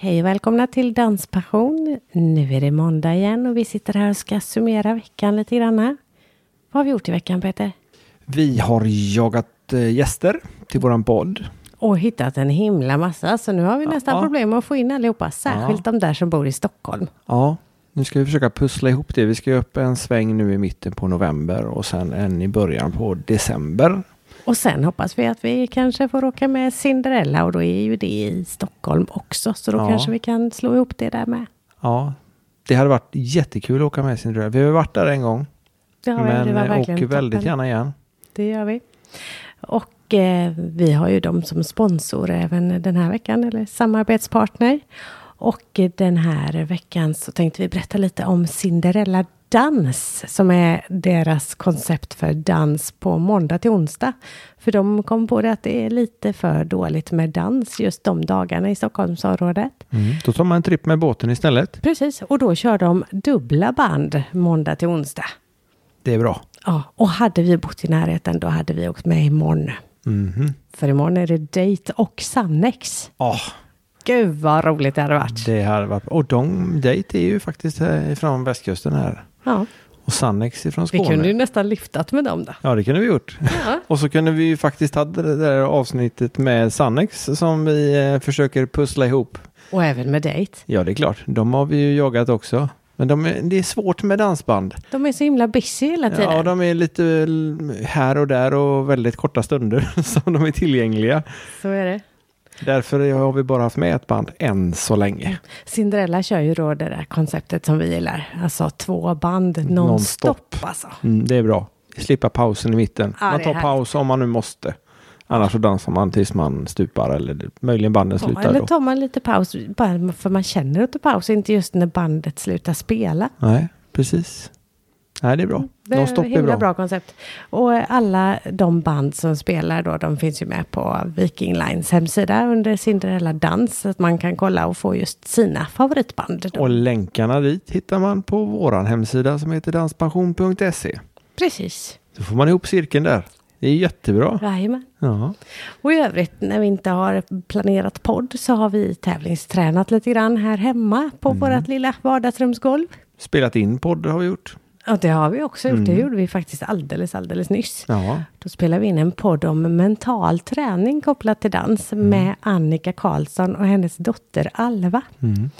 Hej och välkomna till Danspassion. Nu är det måndag igen och vi sitter här och ska summera veckan lite grann. Vad har vi gjort i veckan Peter? Vi har jagat eh, gäster till våran podd. Och hittat en himla massa, så nu har vi nästan Ja. problem med att få in allihopa. Särskilt de där som bor i Stockholm. Ja, nu ska vi försöka pussla ihop det. Vi ska upp en sväng nu i mitten på november och sen en i början på december. Och sen hoppas vi att vi kanske får åka med Cinderella och då är ju det i Stockholm också. Så då Ja. kanske vi kan slå ihop det där med. Ja, det hade varit jättekul att åka med Cinderella. Vi har varit där en gång, Ja, men det åker väldigt toppen. gärna igen. Det gör vi. Och eh, vi har ju dem som sponsor även den här veckan, eller samarbetspartner. Och den här veckan så tänkte vi berätta lite om Cinderella Dans, som är deras koncept för dans på måndag till onsdag. För de kom på det att det är lite för dåligt med dans just de dagarna i Stockholmsområdet. Mm. Då tar man en tripp med båten istället. Precis, och då kör de dubbla band måndag till onsdag. Det är bra. Ja, och hade vi bott i närheten då hade vi åkt med imorgon. Mhm. För imorgon är det Date och Sannex. Ja, Gud vad roligt det hade varit. det hade varit Och de, Date är ju faktiskt eh, från västkusten här. Ja, Och Sannex är från vi Skåne. kunde ju nästan lyftat med dem då. Ja, det kunde vi gjort. Ja. Och så kunde vi ju faktiskt ha det där avsnittet med Sannex som vi eh, försöker pussla ihop. Och även med Date. Ja, det är klart. De har vi ju jagat också. Men de är, det är svårt med dansband. De är så himla busy hela tiden. Ja, de är lite här och där och väldigt korta stunder som de är tillgängliga. Så är det. Därför har vi bara haft med ett band än så länge. Cinderella kör ju då det där konceptet som vi gillar. Alltså två band nonstop. Nonstop. Alltså. Mm, det är bra. Slippa pausen i mitten. Ja, man tar paus om man nu måste. Annars så dansar man tills man stupar eller möjligen banden Ja, slutar eller då. tar man lite paus bara för man känner att det är paus, inte just när bandet slutar spela. Nej, precis. Nej, det är bra. Det Nonstop är bra. bra koncept. Och alla de band som spelar då, de finns ju med på Viking Lines hemsida under Cinderella Dans. Så att man kan kolla och få just sina favoritband. Då. Och länkarna dit hittar man på våran hemsida som heter danspension.se. Precis. Så får man ihop cirkeln där. Det är jättebra. Jajamän. Ja. Och i övrigt när vi inte har planerat podd så har vi tävlingstränat lite grann här hemma på Mm. vårt lilla vardagsrumsgolv. Spelat in podd har vi gjort. Och det har vi också gjort. Det Mm. gjorde vi faktiskt alldeles, alldeles nyss. Ja. Då spelade vi in en podd om mental träning kopplat till dans Mm. med Annika Karlsson och hennes dotter Alva. Mm.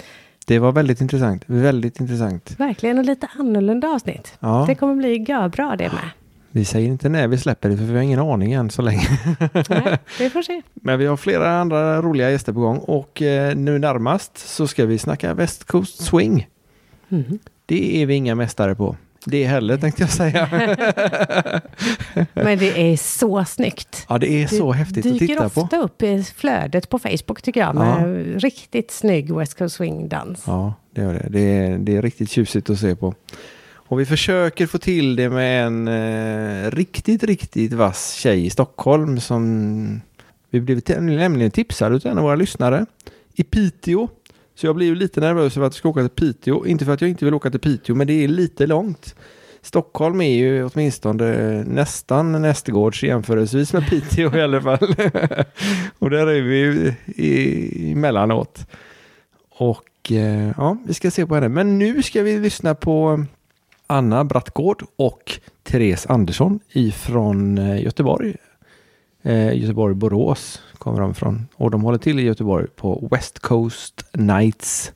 Det var väldigt intressant. Väldigt intressant. Verkligen och lite annorlunda avsnitt. Ja. Det kommer bli görbra det med. Vi säger inte när vi släpper det för vi har ingen aning än så länge. Nej, vi får se. Men vi har flera andra roliga gäster på gång och eh, nu närmast så ska vi snacka Coast Swing. Mhm. Det är vi inga mästare på. Det heller tänkte jag säga. Men det är så snyggt. Ja, det är så häftigt att dyker titta på. ofta upp i flödet på Facebook tycker jag med riktigt snygg West Coast Swing-dans. Ja, det gör det. Det är, det är riktigt tjusigt att se på. Och vi försöker få till det med en eh, riktigt, riktigt vass tjej i Stockholm som vi blev nämligen tipsade av en av våra lyssnare i Piteå. Så jag blir ju lite nervös över att jag ska åka till Piteå. Inte för att jag inte vill åka till Piteå, men det är lite långt. Stockholm är ju åtminstone nästan nästgårds jämförelsevis med Piteå i alla fall. och där är vi ju emellanåt. Och eh, ja, vi ska se på henne. Men nu ska vi lyssna på Anna Brattgård och Therese Andersson ifrån eh, Göteborg. Eh, Göteborg-Borås kommer de ifrån. Och de håller till i Göteborg på West Coast Nights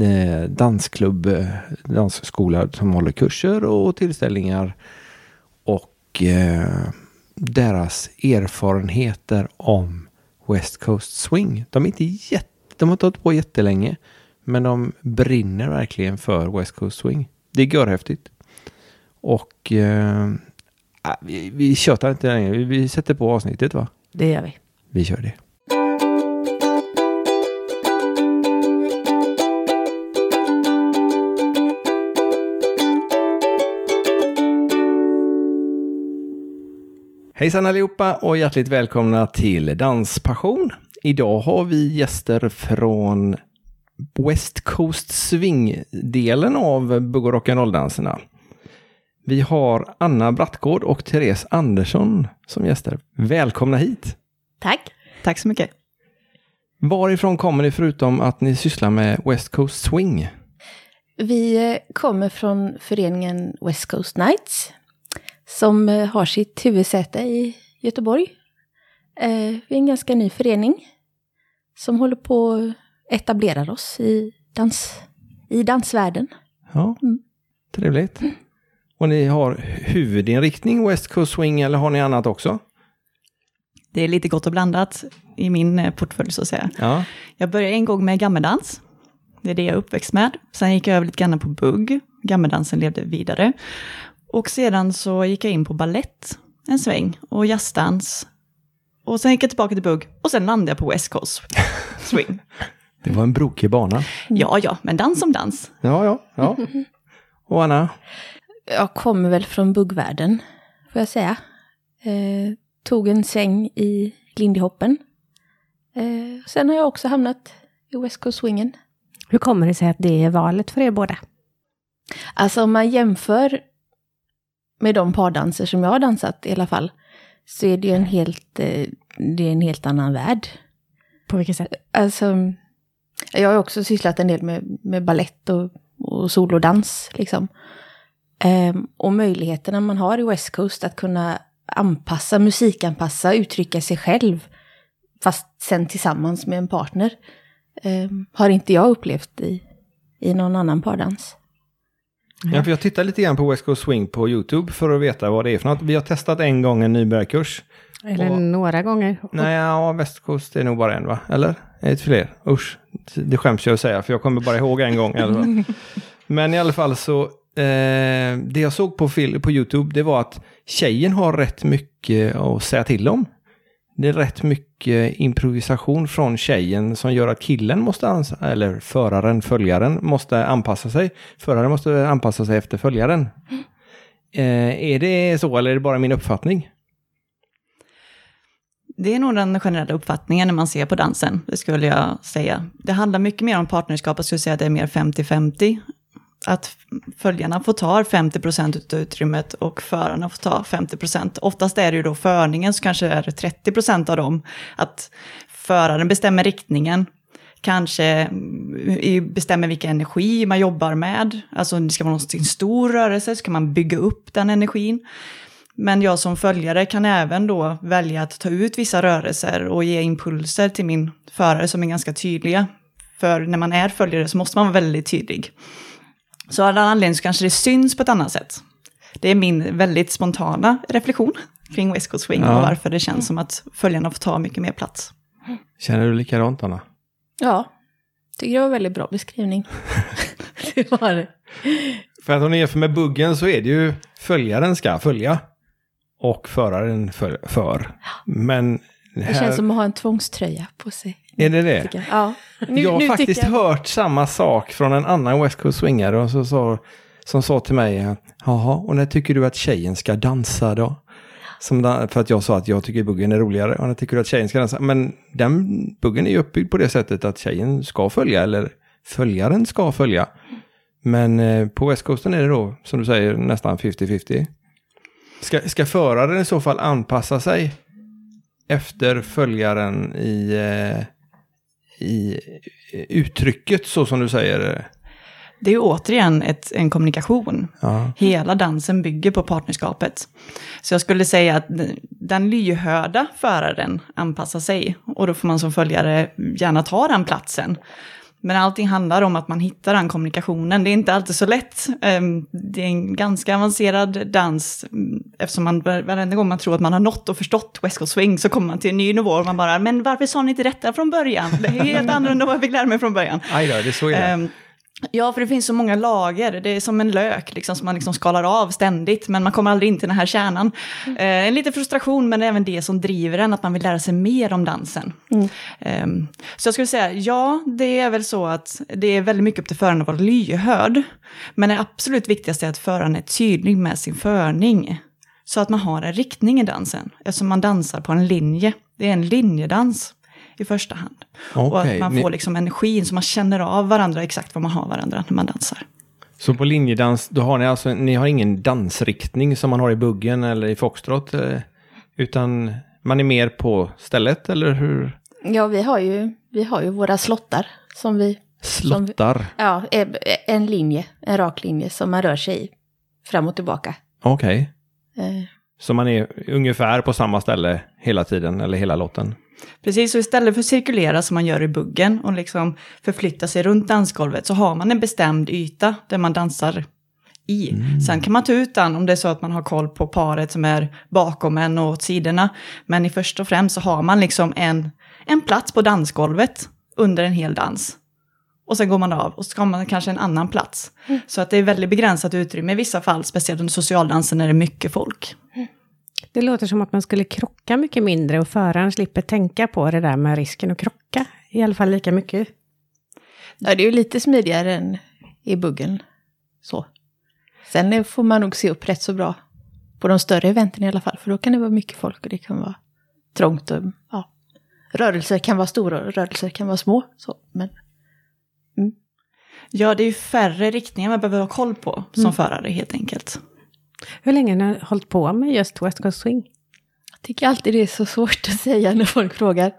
eh, dansklubb, eh, dansskola som håller kurser och tillställningar. Och eh, deras erfarenheter om West Coast Swing. De är inte jätte, de har inte hållit på jättelänge. Men de brinner verkligen för West Coast Swing. Det är görhäftigt. Och eh, ah, vi, vi tjötar inte längre. Vi, vi sätter på avsnittet va? Det gör vi. Vi kör det. Hejsan allihopa och hjärtligt välkomna till Danspassion. Idag har vi gäster från West Coast Swing-delen av bugg och rock'n'roll-danserna. Vi har Anna Brattgård och Therese Andersson som gäster. Välkomna hit! Tack. Tack så mycket. Varifrån kommer ni förutom att ni sysslar med West Coast Swing? Vi kommer från föreningen West Coast Nights som har sitt huvudsäte i Göteborg. Eh, vi är en ganska ny förening som håller på att etablera oss i, dans, i dansvärlden. Ja, Mm. trevligt. Och ni har huvudinriktning West Coast Swing eller har ni annat också? Det är lite gott och blandat i min eh, portfölj så att säga. Ja, Jag började en gång med gammeldans. Det är det jag är uppväxt med. Sen gick jag över lite grann på bugg. Gammeldansen levde vidare. Och sedan så gick jag in på ballett en sväng och jazzdans. Och sen gick jag tillbaka till bugg och sen landade jag på West Coast Swing. det var en brokig bana. Ja, ja, men dans som dans. Ja, ja, ja. Och Anna? Jag kommer väl från buggvärlden, får jag säga. Eh, tog en sväng i Lindy Hoppen. Eh, sen har jag också hamnat i West Coast Swingen. Hur kommer det sig att det är valet för er båda? Alltså om man jämför med de pardanser som jag har dansat i alla fall, så är det ju en helt, eh, det är en helt annan värld. På vilket sätt? Alltså, jag har också sysslat en del med, med ballett och, och solodans liksom. Ehm, och möjligheterna man har i West Coast att kunna anpassa, musikanpassa, uttrycka sig själv, fast sen tillsammans med en partner, ehm, har inte jag upplevt i, i någon annan pardans. Ja, för jag tittar lite grann på West Coast Swing på YouTube för att veta vad det är för något. Vi har testat en gång en nybörjarkurs. Eller Och- några gånger. Nej, ja, West Coast är nog bara en va? Eller? Är det fler? Usch, det skäms jag att säga för jag kommer bara ihåg en gång. fall. Men i alla fall så, eh, det jag såg på, på YouTube det var att tjejen har rätt mycket att säga till om. Det är rätt mycket improvisation från tjejen som gör att killen måste, eller föraren, följaren, måste anpassa sig. Föraren måste anpassa sig efter följaren. Eh, är det så eller är det bara min uppfattning? Det är nog den generella uppfattningen när man ser på dansen, det skulle jag säga. Det handlar mycket mer om partnerskap, jag skulle säga att det är mer 50-50. Att följarna får ta 50 procent av utrymmet och förarna får ta 50 procent. Oftast är det ju då förningen så kanske är det 30 procent av dem. Att föraren bestämmer riktningen, kanske mm, bestämmer vilken energi man jobbar med. Alltså om det ska vara någon stor rörelse så kan man bygga upp den energin. Men jag som följare kan även då välja att ta ut vissa rörelser och ge impulser till min förare som är ganska tydliga. För när man är följare så måste man vara väldigt tydlig. Så av den anledningen så kanske det syns på ett annat sätt. Det är min väldigt spontana reflektion kring West Coast Swing Ja. och varför det känns som att följarna får ta mycket mer plats. Känner du likadant Anna? Ja, tycker det var en väldigt bra beskrivning. det var det. För att om ni jämför med buggen så är det ju följaren ska följa. Och föraren för. för. Men Det här, känns som att ha en tvångströja på sig. Är det det? tycker jag. Ja. Nu, jag har nu faktiskt jag. hört samma sak från en annan West Coast swingare och så sa, som sa till mig att jaha, och när tycker du att tjejen ska dansa då? Som för att jag sa att jag tycker buggen är roligare. Och när tycker du att tjejen ska dansa? Men den buggen är ju uppbyggd på det sättet att tjejen ska följa eller följaren ska följa. Men eh, på västkusten är det då, som du säger, nästan 50-50. Ska, ska föraren i så fall anpassa sig efter följaren i, eh, i uttrycket så som du säger? Det är återigen ett, en kommunikation. Ja. Hela dansen bygger på partnerskapet. Så jag skulle säga att den lyhörda föraren anpassar sig. Och då får man som följare gärna ta den platsen. Men allting handlar om att man hittar den kommunikationen. Det är inte alltid så lätt. Ehm, Det är en ganska avancerad dans. Eftersom man varenda gång man tror att man har nått och förstått West Coast Swing så kommer man till en ny nivå och man bara, men varför sa ni inte detta från början? Det är helt annorlunda vad jag fick lära mig från början. Aj då, det är så illa. Ehm, Ja, för det finns så många lager. Det är som en lök liksom, som man liksom skalar av ständigt, men man kommer aldrig in till den här kärnan. Eh, en liten frustration, men även det som driver en, att man vill lära sig mer om dansen. Ehm, så jag skulle säga, ja, det är väl så att det är väldigt mycket upp till föraren att vara lyhörd. Men det absolut viktigaste är att föraren är tydlig med sin förning. Så att man har en riktning i dansen, eftersom man dansar på en linje. Det är en linjedans i första hand. och Okej, att man får liksom energin, så man känner av varandra exakt vad man har varandra när man dansar. Så på linjedans, då har ni alltså, ni har ingen dansriktning som man har i buggen eller i foxtrot? eh, Utan man är mer på stället eller hur? Ja, vi har ju, vi har ju våra slottar som vi... Som, Slottar. ja, eh, en linje, en rak linje som man rör sig i. Fram och tillbaka. Okej. Eh, Så man är ungefär på samma ställe hela tiden, eller hela lotten? Precis, så istället för att cirkulera som man gör i buggen och liksom förflytta sig runt dansgolvet så har man en bestämd yta där man dansar i. Sen kan man ta ut den om det är så att man har koll på paret som är bakom en och åt sidorna. Men i först och främst så har man liksom en, en plats på dansgolvet under en hel dans. Och sen går man av och så har man kanske en annan plats. Så att det är väldigt begränsat utrymme i vissa fall, speciellt under socialdansen när det är mycket folk. Det låter som att man skulle krocka mycket mindre och föraren slipper tänka på det där med risken att krocka. I alla fall lika mycket. ja, det är ju lite smidigare än i buggen. Så. Sen får man nog se upp rätt så bra på de större eventen i alla fall. För då kan det vara mycket folk och det kan vara trångt. Och, ja. Rörelser kan vara stora och rörelser kan vara små. Så, men Ja, det är ju färre riktningar man behöver ha koll på som förare helt enkelt. Hur länge har ni hållit på med just West Coast Swing? jag tycker alltid det är så svårt att säga när folk frågar.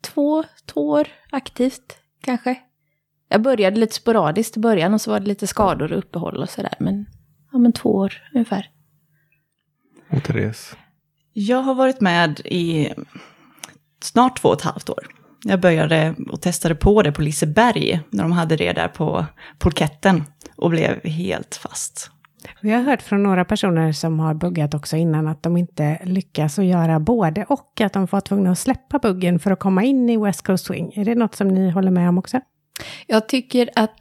Två, två år aktivt kanske. Jag började lite sporadiskt i början och så var det lite skador och uppehåll och sådär. Men, ja, men två år ungefär. Och Therese? Jag har varit med i snart två och ett halvt år. Jag började och testade på det på Liseberg när de hade det där på polketten och blev helt fast. Vi har hört från några personer som har buggat också innan att de inte lyckas att göra både och. Att de var tvungna att släppa buggen för att komma in i West Coast Swing. Är det något som ni håller med om också? Jag tycker att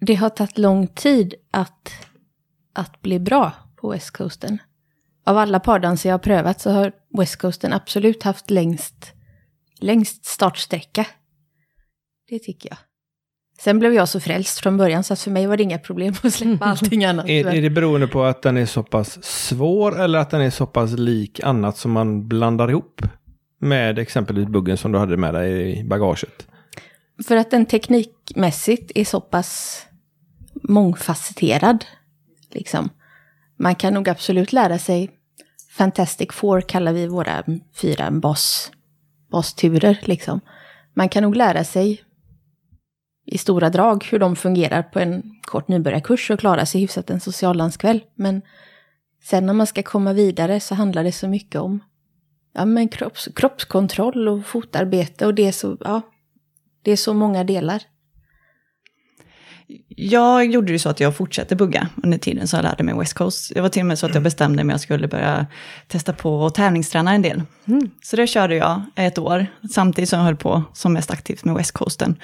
det har tagit lång tid att, att bli bra på West Coasten. Av alla pardanser jag har prövat så har West Coasten absolut haft längst, längst startsträcka. Det tycker jag. Sen blev jag så frälst från början så att för mig var det inga problem att släppa allting annat. Är, är det beroende på att den är så pass svår eller att den är så pass lik annat som man blandar ihop med exempelvis buggen som du hade med dig i bagaget? För att den teknikmässigt är så pass mångfacetterad. Liksom. Man kan nog absolut lära sig Fantastic Four kallar vi våra fyra bas, basturer. Liksom. Man kan nog lära sig i stora drag hur de fungerar på en kort nybörjarkurs och klara sig hyfsat en sociallandskväll. Men sen när man ska komma vidare så handlar det så mycket om ja, men kropps, kroppskontroll och fotarbete och det är så, ja, det är så många delar. Jag gjorde ju så att jag fortsatte bugga under tiden så jag lärde mig West Coast. Det var till och med så att jag bestämde mig att jag skulle börja testa på och tävlingsträna en del. Så det körde jag ett år, samtidigt som jag höll på som mest aktivt med West Coasten.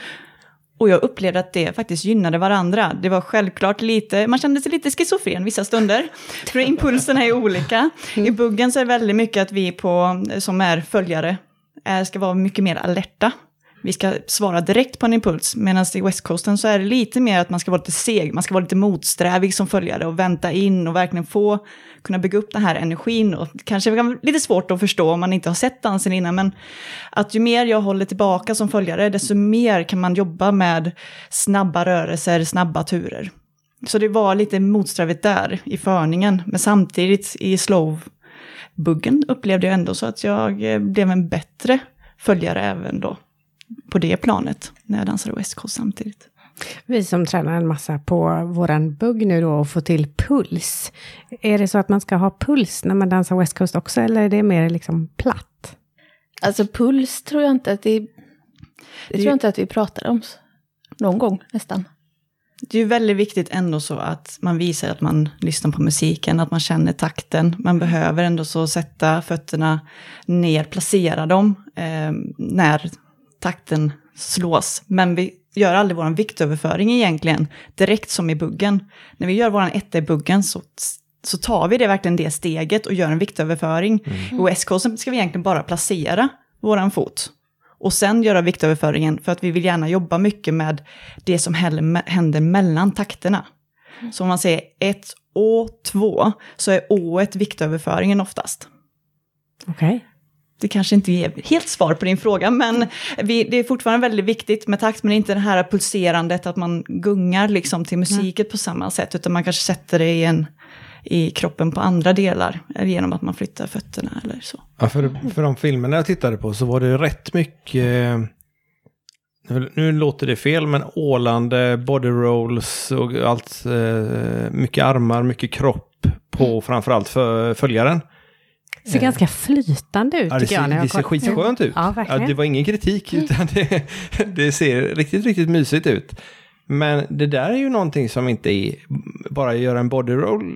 Och jag upplevde att det faktiskt gynnade varandra. Det var självklart lite, man kände sig lite schizofren vissa stunder. För impulserna är olika. I buggen så är det väldigt mycket att vi på, som är följare är, ska vara mycket mer alerta. Vi ska svara direkt på en impuls, medan i West Coasten så är det lite mer att man ska vara lite seg, man ska vara lite motsträvig som följare och vänta in och verkligen få kunna bygga upp den här energin. Och kanske kan vara lite svårt att förstå om man inte har sett dansen innan, men att ju mer jag håller tillbaka som följare, desto mer kan man jobba med snabba rörelser, snabba turer. Så det var lite motsträvigt där i förningen, men samtidigt i slow-buggen upplevde jag ändå så att jag eh, blev en bättre följare även då på det planet när jag dansade West Coast samtidigt. Vi som tränar en massa på våran bugg nu då och får till puls. Är det så att man ska ha puls när man dansar West Coast också eller är det mer liksom platt? Alltså puls tror jag inte att det, det tror jag inte att vi pratar om någon gång nästan. Det är ju väldigt viktigt ändå så att man visar att man lyssnar på musiken, att man känner takten. Man behöver ändå så sätta fötterna ner, placera dem eh, när takten slås. Men vi gör aldrig vår viktöverföring egentligen direkt som i buggen. När vi gör vår etta i buggen så, så tar vi det verkligen det steget och gör en viktöverföring. I West Coast ska vi egentligen bara placera våran fot och sen göra viktöverföringen för att vi vill gärna jobba mycket med det som händer mellan takterna. Så om man säger ett och två så är å-et viktöverföringen oftast. Okej. Det kanske inte ger helt svar på din fråga, men vi, det är fortfarande väldigt viktigt med takt, men inte det här pulserandet att man gungar liksom till musiken på samma sätt, utan man kanske sätter det i en, i kroppen på andra delar, eh, genom att man flyttar fötterna eller så. Ja, för, för de filmerna jag tittade på så var det rätt mycket... Eh, nu, nu låter det fel, men ålande, body rolls och allt. Eh, mycket armar, mycket kropp på framförallt för följaren. Det ser ganska flytande ut Ja, tycker jag. ser, när jag det ser skitskönt ut. Ja, verkligen. det var ingen kritik, utan det, det ser riktigt, riktigt mysigt ut. Men det där är ju någonting som inte är bara göra en body roll.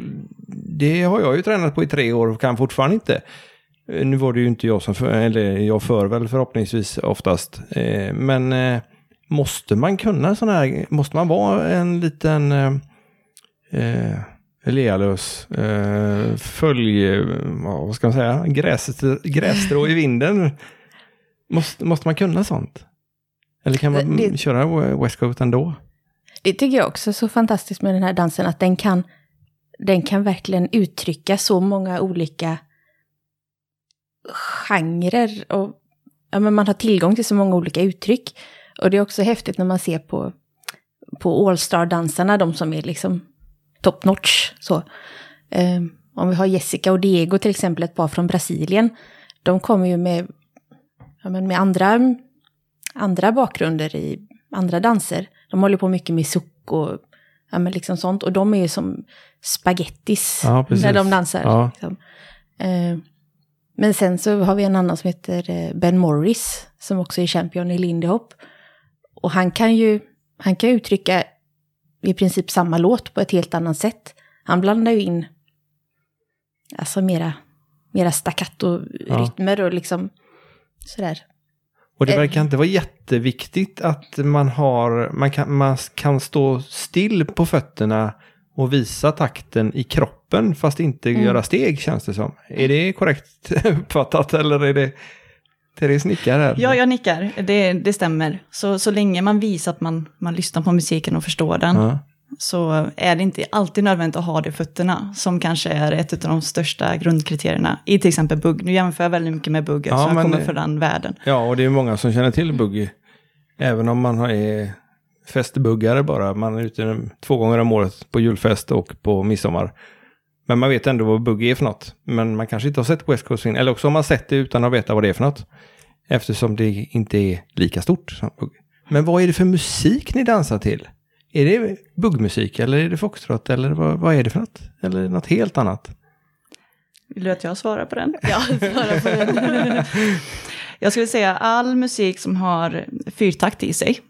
Det har jag ju tränat på i tre år och kan fortfarande inte. Eh, Nu var det ju inte jag som för, eller jag för väl förhoppningsvis oftast. Eh, Men eh, måste man kunna sådana här, måste man vara en liten eh, eh, Lealus, eh, följ, vad ska man säga, Gräs, grässtrå i vinden. Måste, måste man kunna sånt? Eller kan man Det- köra West Coast ändå? Det tycker jag också är så fantastiskt med den här dansen, att den kan, den kan verkligen uttrycka så många olika genrer. Och, ja, men man har tillgång till så många olika uttryck. Och det är också häftigt när man ser på, på All-star-dansarna, de som är liksom top notch. Så. Eh, om vi har Jessica och Diego till exempel, ett par från Brasilien. De kommer ju med, ja, med andra, andra bakgrunder i andra danser. De håller på mycket med suck och ja, men liksom sånt. Och de är ju som spagettis Ja, när de dansar. Ja. Liksom. Eh, men sen så har vi en annan som heter eh, Ben Morris, som också är champion i Lindy Hop. Och han kan ju han kan uttrycka i princip samma låt på ett helt annat sätt. Han blandar ju in alltså mera, mera staccato-rytmer och liksom sådär. Och det Eh. verkar inte vara jätteviktigt att man har, man kan, man kan stå still på fötterna och visa takten i kroppen fast inte Mm. göra steg känns det som. Är det korrekt uppfattat eller är det Therese nickar här? Ja, jag nickar. Det, det stämmer. Så, så länge man visar att man, man lyssnar på musiken och förstår den, Ja. så är det inte alltid nödvändigt att ha det i fötterna, som kanske är ett av de största grundkriterierna i till exempel bugg. Nu jämför jag väldigt mycket med bugg, Ja, så jag men kommer från den världen. ja, och det är många som känner till buggy. Även om man är festbuggare bara. Man är ute två gånger om året på julfest och på midsommar. Men man vet ändå vad buggy är för något. Men man kanske inte har sett West Coast Swing. Eller också har man sett det utan att veta vad det är för något. Eftersom det inte är lika stort som buggy. Men vad är det för musik ni dansar till? Är det buggmusik eller är det foxtrot eller vad, vad är det för något? Eller något helt annat? Vill du att jag svarar på den? Ja, svara på den. Jag skulle säga all musik som har fyrtakt i sig,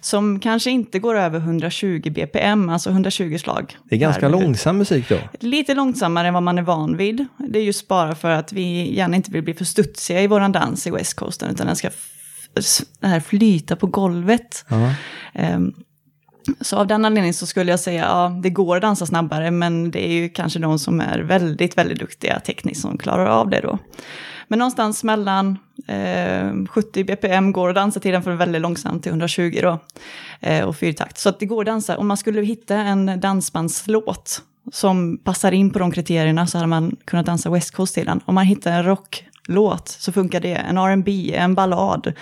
som kanske inte går över 120 bpm, alltså 120 slag. Det är ganska långsam musik då. Lite långsammare än vad man är van vid. Det är just bara för att vi gärna inte vill bli för studsiga i våran dans i West Coasten, utan den ska här flyta på golvet. Ehm, Så av den anledningen så skulle jag säga, ja, det går att dansa snabbare, men det är ju kanske de som är väldigt, väldigt duktiga tekniskt som klarar av det då. Men någonstans mellan eh, 70 bpm går att dansa till den för väldigt långsamt till 120 då. Eh, och fyrtakt. Så att det går att dansa. Om man skulle hitta en dansbandslåt som passar in på de kriterierna så hade man kunnat dansa West Coast till den. Om man hittar en rocklåt så funkar det. En R&B, en ballad.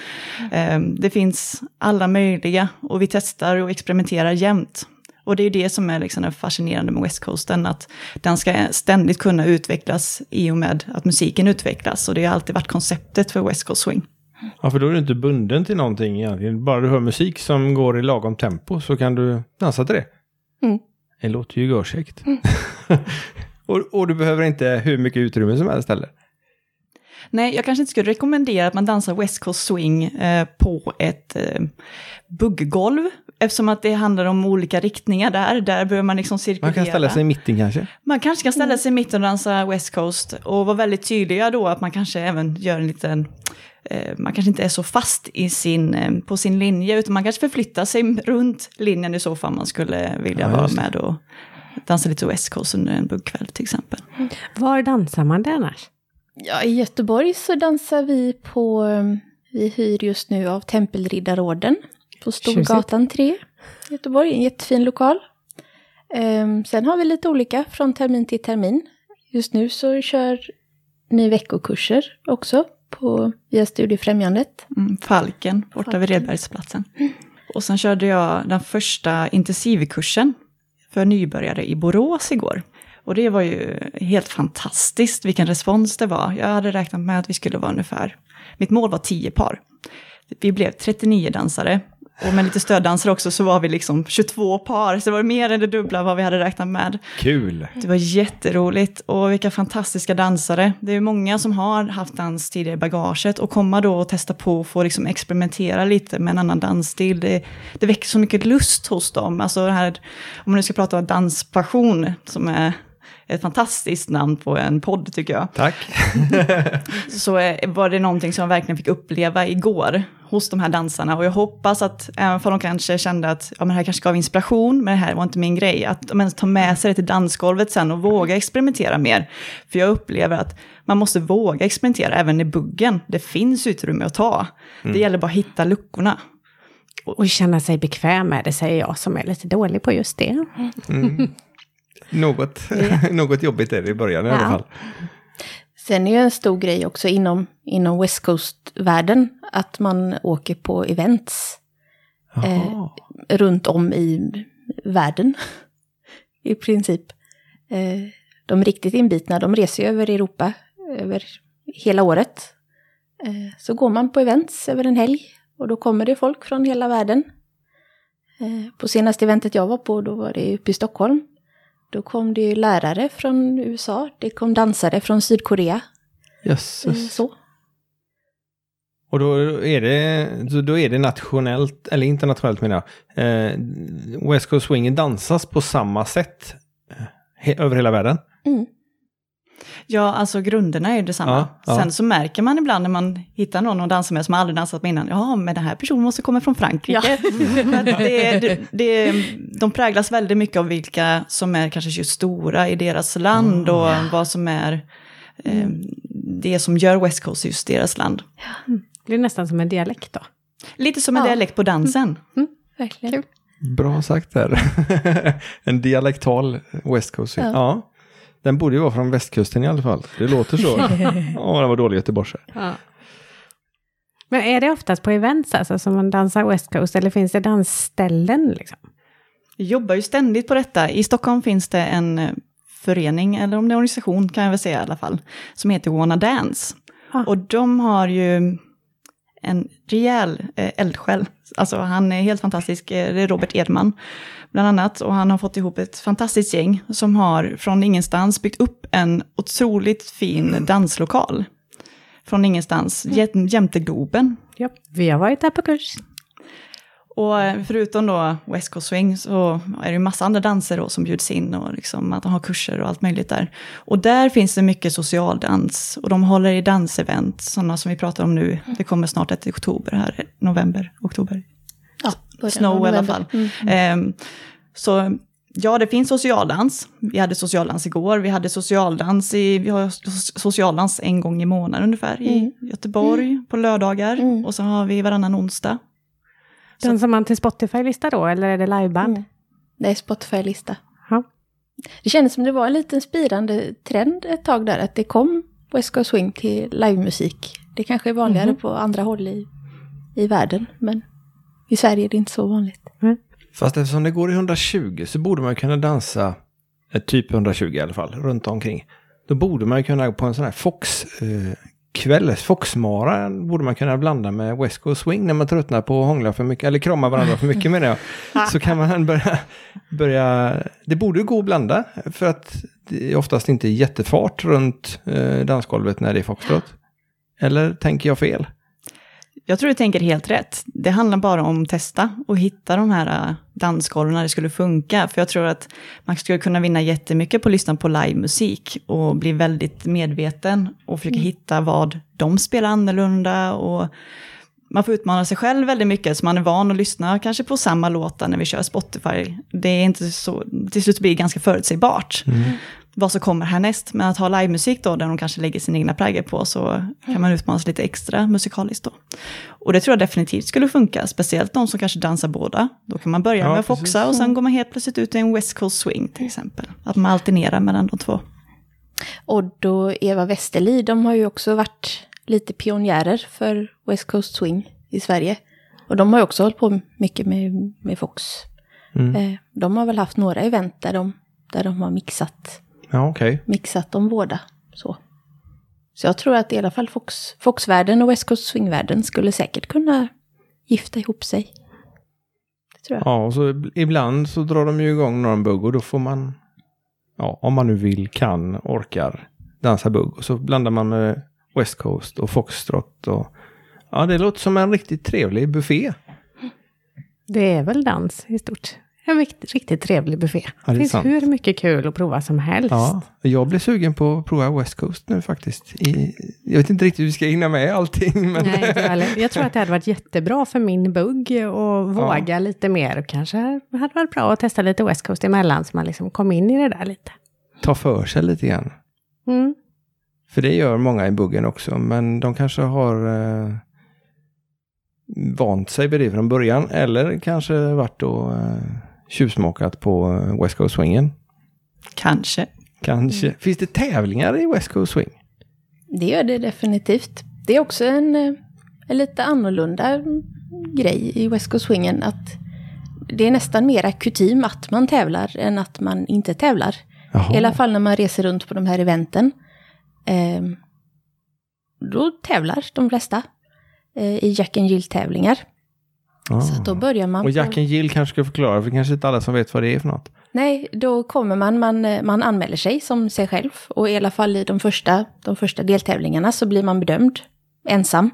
Eh, det finns alla möjliga och vi testar och experimenterar jämt. Och det är ju det som är liksom fascinerande med West Coasten, att den ska ständigt kunna utvecklas i och med att musiken utvecklas. Och det har alltid varit konceptet för West Coast Swing. Ja, för då är du inte bunden till någonting egentligen. Bara du hör musik som går i lagom tempo så kan du dansa till det. Mm. Det låter ju görkäckt. och, och du behöver inte hur mycket utrymme som helst heller. Nej, jag kanske inte skulle rekommendera att man dansar West Coast Swing eh, på ett eh, bugggolv, eftersom att det handlar om olika riktningar där. Där behöver man liksom cirkulera. Man kan ställa sig i mitten kanske. Man kanske kan ställa sig i mitten och dansa West Coast och vara väldigt tydliga då att man kanske även gör en liten, eh, man kanske inte är så fast i sin, eh, på sin linje utan man kanske förflyttar sig runt linjen i så fall man skulle vilja Ja, vara med och dansa lite West Coast under en buggkväll till exempel. Var dansar man det annars? Ja, i Göteborg så dansar vi på, um, vi hyr just nu av Tempelriddarorden på Storgatan 3 i Göteborg, en jättefin lokal. Ehm, sen har vi lite olika från termin till termin. Just nu så kör ni veckokurser också på, via Studiefrämjandet. Mm, Falken, borta vid Falken. Redbergsplatsen. Och sen körde jag den första intensivkursen för nybörjare i Borås igår. Och det var ju helt fantastiskt vilken respons det var. Jag hade räknat med att vi skulle vara ungefär, mitt mål var 10 par. Vi blev 39 dansare och med lite stöddansare också så var vi liksom 22 par, så det var mer än det dubbla vad vi hade räknat med. Kul! Det var jätteroligt och vilka fantastiska dansare. Det är många som har haft dans tidigare i bagaget och komma då och testa på och få liksom experimentera lite med en annan dansstil. Det, det väcker så mycket lust hos dem. Alltså det här, om man nu ska prata om danspassion, som är ett fantastiskt namn på en podd tycker jag. Tack! så var det någonting som jag verkligen fick uppleva igår hos de här dansarna. Och jag hoppas att, även om de kanske kände att ja, men det här kanske gav inspiration, men det här var inte min grej, att de ens tar med sig det till dansgolvet sen och våga experimentera mer. För jag upplever att man måste våga experimentera även i buggen. Det finns utrymme att ta. Mm. Det gäller bara att hitta luckorna. Och känna sig bekväm med det, säger jag som är lite dålig på just det. Mm. Något, ja. något jobbigt är det i början i ja. alla fall. Sen är det en stor grej också inom, inom West Coast-världen att man åker på events eh, runt om i världen. I princip. Eh, de riktigt inbitna, de reser ju över Europa över hela året. Eh, så går man på events över en helg och då kommer det folk från hela världen. Eh, på senaste eventet jag var på, då var det uppe i Stockholm. Då kom det lärare från USA, det kom dansare från Sydkorea. Jösses. Eh, så. Och då är, det, då är det nationellt, eller internationellt menar jag. Eh, West Coast Swing dansas på samma sätt eh, över hela världen. Mm. Ja, alltså grunderna är ju detsamma. Ja, Sen så märker man ibland när man hittar någon att dansa med som aldrig dansat med innan, ja, men den här personen måste komma från Frankrike. Ja. det, det, det, de präglas väldigt mycket av vilka som är kanske just stora i deras land och vad som är eh, det som gör West Coast just deras land. Det är nästan som en dialekt då? Lite som en ja. dialekt på dansen. Mm. Mm. Verkligen. Kul. Bra sagt där. en dialektal West Coast. Ja. ja. Den borde ju vara från västkusten i alla fall. Det låter så. Ja, den var dålig göteborgare. Ja. Men är det oftast på events alltså, som man dansar West Coast eller finns det dansställen? Liksom? Vi jobbar ju ständigt på detta. I Stockholm finns det en eh, förening, eller om det är organisation kan jag väl säga i alla fall, som heter Wanna Dance. Ah. Och de har ju en rejäl eh, eldsjäl. Alltså han är helt fantastisk, eh, det är Robert Edman bland annat. Och han har fått ihop ett fantastiskt gäng som har från ingenstans byggt upp en otroligt fin danslokal. Från ingenstans, mm. jämte Globen. Ja, vi har varit där på kurs. Och eh, förutom då West Coast Swing så är det ju massa andra danser då som bjuds in och liksom att de har kurser och allt möjligt där. Och där finns det mycket socialdans och de håller i dansevent, sådana som vi pratar om nu. Det kommer snart ett oktober här, november, oktober. Ja, Snow i alla fall. Mm. Um, så ja, det finns socialdans. Vi hade socialdans igår, vi hade socialdans, i, vi har socialdans en gång i månaden ungefär mm. i Göteborg mm. på lördagar. Mm. Och så har vi varannan onsdag. Den som man till Spotify-lista då, eller är det liveband? Mm. Det är Spotify-lista. Det kändes som det var en liten spirande trend ett tag där, att det kom West Coast Swing till livemusik. Det kanske är vanligare mm. på andra håll i, i världen, men i Sverige är det inte så vanligt. Mm. Fast eftersom det går i 120 så borde man kunna dansa, eh, typ 120 i alla fall, runt omkring. Då borde man kunna på en sån här Fox eh, kväll, Foxmara borde man kunna blanda med West Coast Swing när man tröttnar på att hångla för mycket, eller krama varandra för mycket med det. Så kan man börja, börja, det borde gå att blanda för att det är oftast inte jättefart runt eh, dansgolvet när det är foxtrot. Eller tänker jag fel? Jag tror du tänker helt rätt. Det handlar bara om att testa och hitta de här äh, dansgolven när det skulle funka. För jag tror att man skulle kunna vinna jättemycket på att lyssna på livemusik och bli väldigt medveten och försöka mm. hitta vad de spelar annorlunda. Och man får utmana sig själv väldigt mycket, så man är van att lyssna kanske på samma låtar när vi kör Spotify. Det är inte så, till slut blir det ganska förutsägbart. Mm vad som kommer härnäst. Men att ha livemusik då, där de kanske lägger sin egna prägel på, så kan man utmana sig lite extra musikaliskt då. Och det tror jag definitivt skulle funka, speciellt de som kanske dansar båda. Då kan man börja ja, med att foxa och sen går man helt plötsligt ut i en West Coast Swing till exempel. Att man alternerar mellan de två. Odd och Eva Westerli, de har ju också varit lite pionjärer för West Coast Swing i Sverige. Och de har ju också hållit på mycket med, med Fox. Mm. Eh, de har väl haft några event där de, där de har mixat Ja, okej. mixat de båda. Så. så jag tror att i alla fall Fox, Foxvärlden och West Coast Swing-världen skulle säkert kunna gifta ihop sig. Det tror jag. Ja, och så ibland så drar de ju igång någon bugg och då får man, ja, om man nu vill, kan, orkar dansa bugg. Och så blandar man med West Coast och Foxtrot och ja, det låter som en riktigt trevlig buffé. Det är väl dans i stort. En riktigt, riktigt trevlig buffé. det finns sant. hur mycket kul att prova som helst. Ja, jag blir sugen på att prova West Coast nu faktiskt. I, jag vet inte riktigt hur vi ska hinna med allting, men Nej, jag jag tror att det hade varit jättebra för min bugg och våga lite mer. Och kanske hade varit bra att testa lite West Coast emellan så man liksom kom in i det där lite. ta för sig lite grann. Mm. För det gör många i buggen också, men de kanske har eh, vant sig vid det från början eller kanske varit och eh, tjuvsmakat på eh, West Coast Swingen. Kanske. Kanske. Finns det tävlingar i West Coast Swing? Det gör det definitivt. Det är också en, eh, en lite annorlunda grej i West Coast Swingen. Att det är nästan mera kutym att man tävlar än att man inte tävlar. Jaha. I alla fall när man reser runt på de här eventen. Eh, då tävlar de flesta eh, i Jack and Jill-tävlingar. Ah. Så då börjar man... Och Jack and Jill kanske ska förklara, för det kanske inte alla som vet vad det är för något. Nej, då kommer man, man, man anmäler sig som sig själv. Och i alla fall i de första, de första deltävlingarna så blir man bedömd ensam.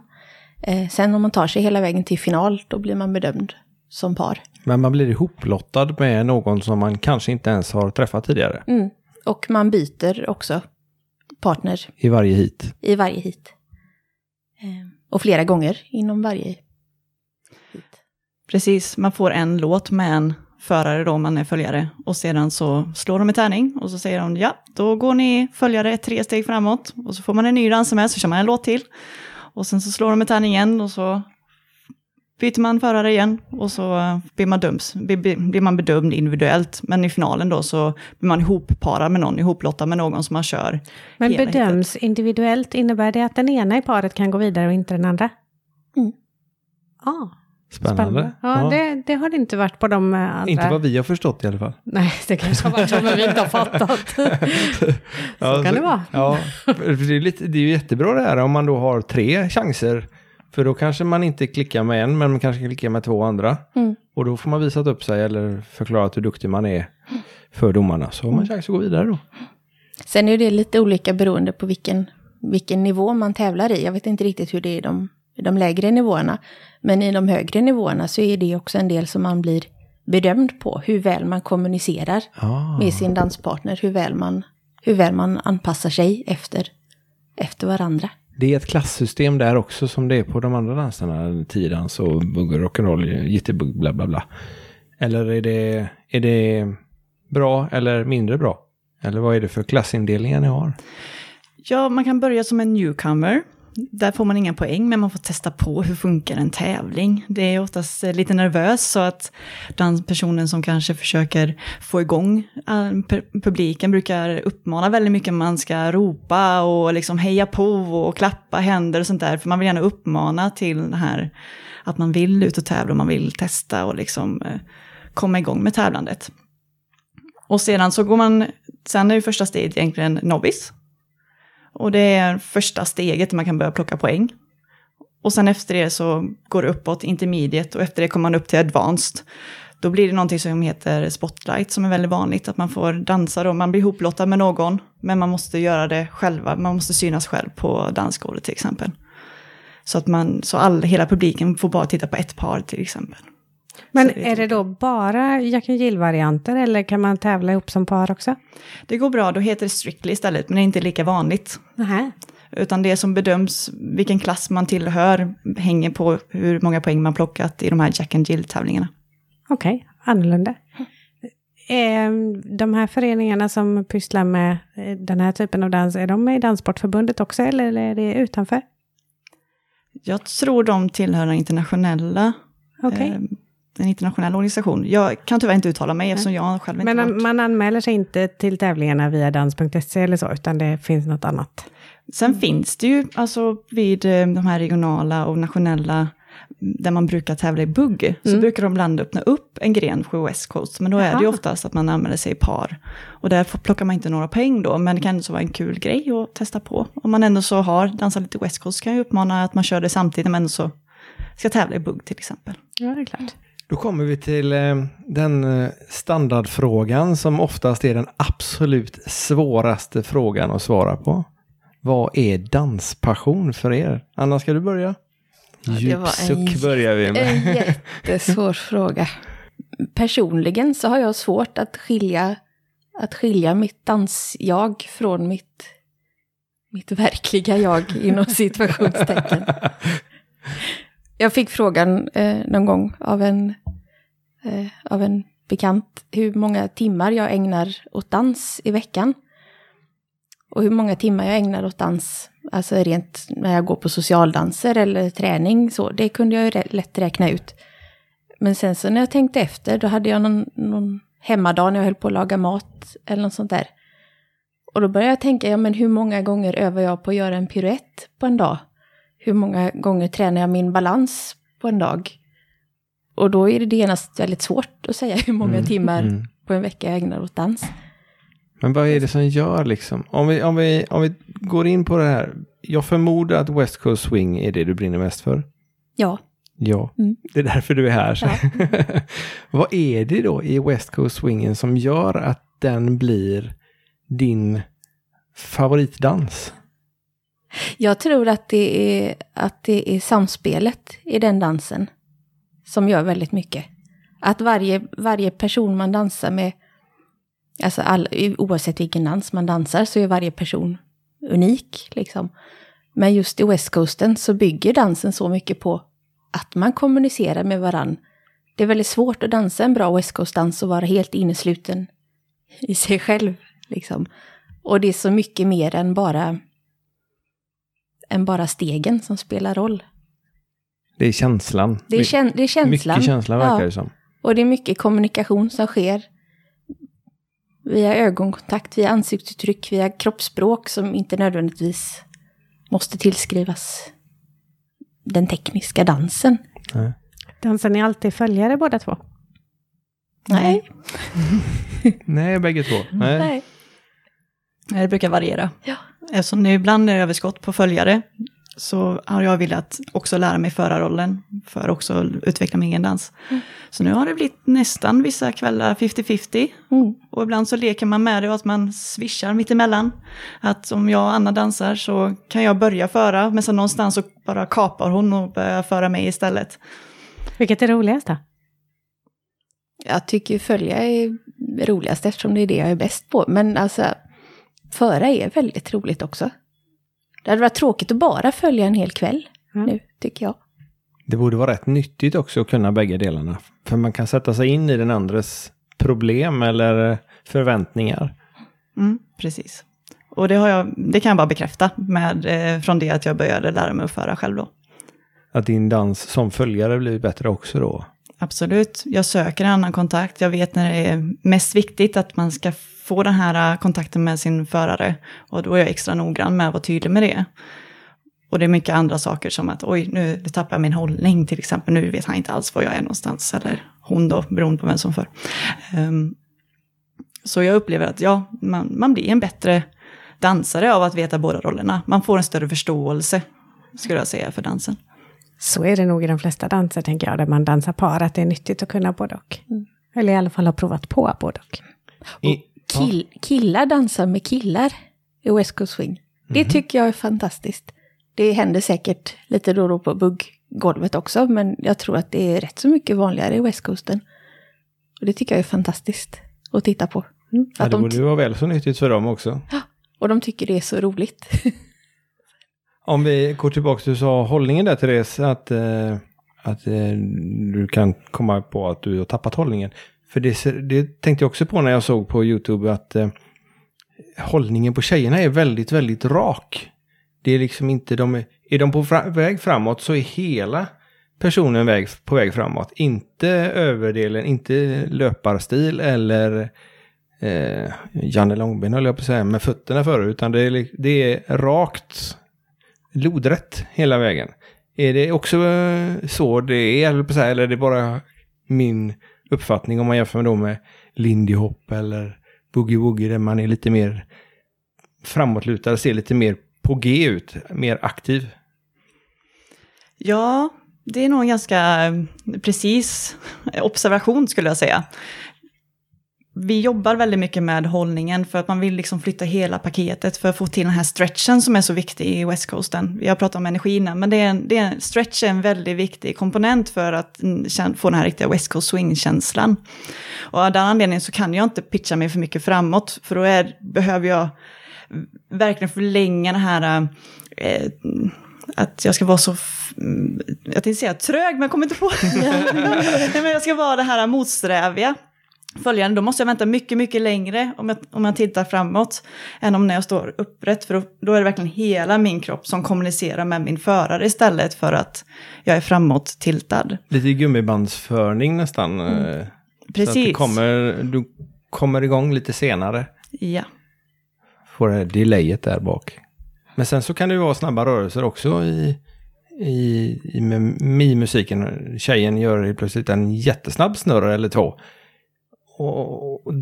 Eh, sen om man tar sig hela vägen till final, då blir man bedömd som par. Men man blir ihoplottad med någon som man kanske inte ens har träffat tidigare Mm. Och man byter också partner i varje hit. i varje hit. Eh, och flera gånger inom varje. Precis, man får en låt med en förare då om man är följare. Och sedan så slår de en tärning och så säger de ja, då går ni följare tre steg framåt. Och så får man en ny dansa med, så kör man en låt till. Och sen så slår de en tärning igen och så byter man förare igen. Och så blir man, döms, blir, man bedömd individuellt. Men i finalen då så blir man ihopparad med någon, ihoplottad med någon som man kör. Men bedöms individuellt, innebär det att den ena i paret kan gå vidare och inte den andra? Mm. Ah, Spännande. Ja, Det, det har det inte varit på de eh, andra. Inte vad vi har förstått i alla fall. Nej, det kanske har varit så, men vi inte har fattat. Ja, kan det vara. Ja, för det är, lite, det är ju jättebra det här om man då har tre chanser. För då kanske man inte klickar med en, men man kanske klickar med två andra. Mm. Och då får man visat upp sig eller förklarat hur duktig man är för domarna. Så har man chans att gå vidare då. Sen är det lite olika beroende på vilken, vilken nivå man tävlar i. Jag vet inte riktigt hur det är i de, i de lägre nivåerna. Men i de högre nivåerna så är det också en del som man blir bedömd på. Hur väl man kommunicerar Ah. med sin danspartner. Hur väl man, hur väl man anpassar sig efter, efter varandra. Det är ett klasssystem där också som det är på de andra danserna. Tiodans och bugg och rock'n'roll, jitterbugg, bla bla bla. Eller är det, är det bra eller mindre bra? Eller vad är det för klassindelningar ni har? Ja, man kan börja som en newcomer. Där får man inga poäng, men man får testa på hur funkar en tävling. Det är oftast eh, lite nervöst, så att den personen som kanske försöker få igång eh, publiken brukar uppmana väldigt mycket. Man ska ropa och liksom heja på och klappa händer och sånt där. För man vill gärna uppmana till det här att man vill ut och tävla och man vill testa och liksom eh, komma igång med tävlandet. Och sedan så går man, sen är ju första steget egentligen novice. Och det är första steget där man kan börja plocka poäng. Och sen efter det så går det uppåt, intermediate, och efter det kommer man upp till advanced. Då blir det någonting som heter spotlight, som är väldigt vanligt, att man får dansa då, man blir ihoplottad med någon, men man måste göra det själva, man måste synas själv på dansgolvet till exempel. Så att man, så all, hela publiken får bara titta på ett par till exempel. Men det är det då bara Jack and Jill-varianter eller kan man tävla ihop som par också? Det går bra, då heter det strictly istället, men det är inte lika vanligt. Nähä. Utan det som bedöms, vilken klass man tillhör, hänger på hur många poäng man plockat i de här Jack and Jill-tävlingarna. Okej, annorlunda. Eh, De här föreningarna som pysslar med eh, den här typen av dans, är de med i Danssportförbundet också eller är det utanför? Jag tror de tillhör den internationella, Okej. En internationell organisation. Jag kan tyvärr inte uttala mig eftersom jag själv inte Men varit. man, anmäler sig inte till tävlingarna via dans.se eller så, utan det finns något annat? Sen finns det ju, alltså vid eh, de här regionala och nationella där man brukar tävla i bugg, så brukar de ibland öppna upp en gren på West Coast. Men då är det ju Jaha. oftast att man använder sig i par. Och där plockar man inte några poäng då, men det kan ändå vara en kul grej att testa på. Om man ändå så har dansat lite West Coast kan jag uppmana att man kör det samtidigt, men ändå så ska tävla i bugg till exempel. Ja, det är klart. Då kommer vi till eh, den eh, standardfrågan som oftast är den absolut svåraste frågan att svara på. Vad är danspassion för er? Anna, ska du börja? det Djup var en suck börjar vi med. En jättesvår fråga. Personligen så har jag svårt att skilja, att skilja mitt dansjag från mitt, mitt verkliga jag inom situationstecken. Jag fick frågan eh, någon gång av en, eh, av en bekant hur många timmar jag ägnar åt dans i veckan. Och hur många timmar jag ägnar åt dans, alltså rent när jag går på socialdanser eller träning, så det kunde jag ju lätt räkna ut. Men sen så när jag tänkte efter, då hade jag någon, någon hemmadag när jag höll på att laga mat eller något sånt där. Och då började jag tänka, ja men hur många gånger övar jag på att göra en piruett på en dag? Hur många gånger tränar jag min balans på en dag? Och då är det genast väldigt svårt att säga hur många Mm, timmar mm. på en vecka jag ägnar åt dans. Men vad är det som gör liksom? Om vi, om, vi, om vi går in på det här. Jag förmodar att West Coast Swing är det du brinner mest för. Ja, Ja, Mm. det är därför du är här. vad är det då i West Coast Swingen som gör att den blir din favoritdans? Jag tror att det är, att det är samspelet i den dansen som gör väldigt mycket. Att varje, varje person man dansar med, alltså all, oavsett vilken dans man dansar så är varje person unik. Liksom. Men just i West Coasten så bygger dansen så mycket på att man kommunicerar med varann. Det är väldigt svårt att dansa en bra West Coast-dans och vara helt innesluten i sig själv. Liksom. Och det är så mycket mer än bara än bara stegen som spelar roll. Det är känslan. Det är, käns- det är känslan. Mycket känsla verkar Ja. det som. Och det är mycket kommunikation som sker via ögonkontakt, via ansiktsuttryck, via kroppsspråk som inte nödvändigtvis måste tillskrivas den tekniska dansen. Nej. Dansar ni alltid följare båda två? Nej. Nej, bägge två. Nej. Nej, Det brukar variera. Ja. Eftersom det ibland är överskott på följare så har jag velat också lära mig förarrollen för också att utveckla min egen dans. Så nu har det blivit nästan vissa kvällar 50-50. Mm. Och ibland så leker man med det och att man swishar mittemellan. Att om jag och Anna dansar så kan jag börja föra, men så någonstans så bara kapar hon och börjar föra mig istället. Vilket är roligast då? Jag tycker följa är roligast eftersom det är det jag är bäst på. Men alltså, föra är väldigt roligt också. Det hade varit tråkigt att bara följa en hel kväll Mm. nu, tycker jag. Det borde vara rätt nyttigt också att kunna bägge delarna. För man kan sätta sig in i den andres problem eller förväntningar. Mm, precis. Och det, har jag, det kan jag bara bekräfta med, eh, från det att jag började lära mig att föra själv då. Att din dans som följare blir bättre också då. Absolut, jag söker en annan kontakt. Jag vet när det är mest viktigt att man ska få den här eh, kontakten med sin förare. Och då är jag extra noggrann med att vara tydlig med det. Och det är mycket andra saker som att oj, nu tappar jag min hållning till exempel. Nu vet han inte alls var jag är någonstans. Eller hon då, beroende på vem som för. Ehm, så jag upplever att ja, man, man blir en bättre dansare av att veta båda rollerna. Man får en större förståelse, skulle jag säga, för dansen. Så är det nog i de flesta danser, tänker jag, där man dansar par, att det är nyttigt att kunna både och. Eller i alla fall ha provat på både och. I, Kill, killar dansar med killar i West Coast Swing. Det tycker jag är fantastiskt. Det händer säkert lite då och då på bugggolvet också, men jag tror att det är rätt så mycket vanligare i West Coasten. Och det tycker jag är fantastiskt att titta på. ja, Att det de borde vara väl så nyttigt för dem också. och de tycker det är så roligt. Om vi går tillbaka till du sa hållningen där Therese, att, eh, att eh, du kan komma på att du har tappat hållningen. För det, det tänkte jag också på när jag såg på YouTube att eh, hållningen på tjejerna är väldigt, väldigt rak. Det är liksom inte, de är, är de på fra, väg framåt så är hela personen väg, på väg framåt. Inte överdelen, inte löparstil eller eh, Janne Långben höll jag på att säga, med fötterna före, utan det är, det är rakt lodrätt hela vägen. Är det också eh, så det är, eller är det bara min uppfattning om man jämför med, då med Lindy Hop eller Boogie Woogie där man är lite mer framåtlutad, ser lite mer på G ut, mer aktiv? Ja, det är nog en ganska precis observation skulle jag säga. Vi jobbar väldigt mycket med hållningen för att man vill liksom flytta hela paketet för att få till den här stretchen som är så viktig i West Coasten. Vi har pratat om energin, men det är en, det är, stretch är en väldigt viktig komponent för att få den här riktiga West Coast swing-känslan. Och av den anledningen så kan jag inte pitcha mig för mycket framåt, för då är, behöver jag verkligen förlänga den här eh, eh, att jag ska vara så, mm, jag tänkte säga trög, men jag kommer inte på. Nej, men jag ska vara det här motsträviga följande, då måste jag vänta mycket, mycket längre om jag, om jag tittar framåt än om när jag står upprätt. För då, då, är det verkligen hela min kropp som kommunicerar med min förare istället för att jag är framåt tiltad. Lite gummibandsförning nästan. Mm. Precis. Så att du, kommer, du kommer igång lite senare. Ja. Får det delayet där bak. Men sen så kan det ju vara snabba rörelser också i, i, i med musiken. Tjejen gör plötsligt en jättesnabb snurr eller två. Och, och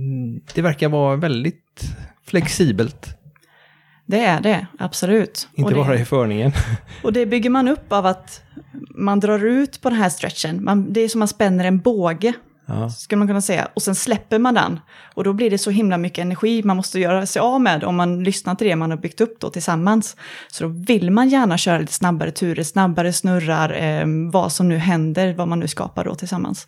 det verkar vara väldigt flexibelt. Det är det, absolut. Inte det, bara i förningen. Och det bygger man upp av att man drar ut på den här stretchen. Man, det är som man spänner en båge Ja. Skulle man kunna säga. Och sen släpper man den. Och då blir det så himla mycket energi man måste göra sig av med om man lyssnar till det man har byggt upp då tillsammans. Så då vill man gärna köra lite snabbare turer, snabbare snurrar, eh, vad som nu händer, vad man nu skapar då tillsammans.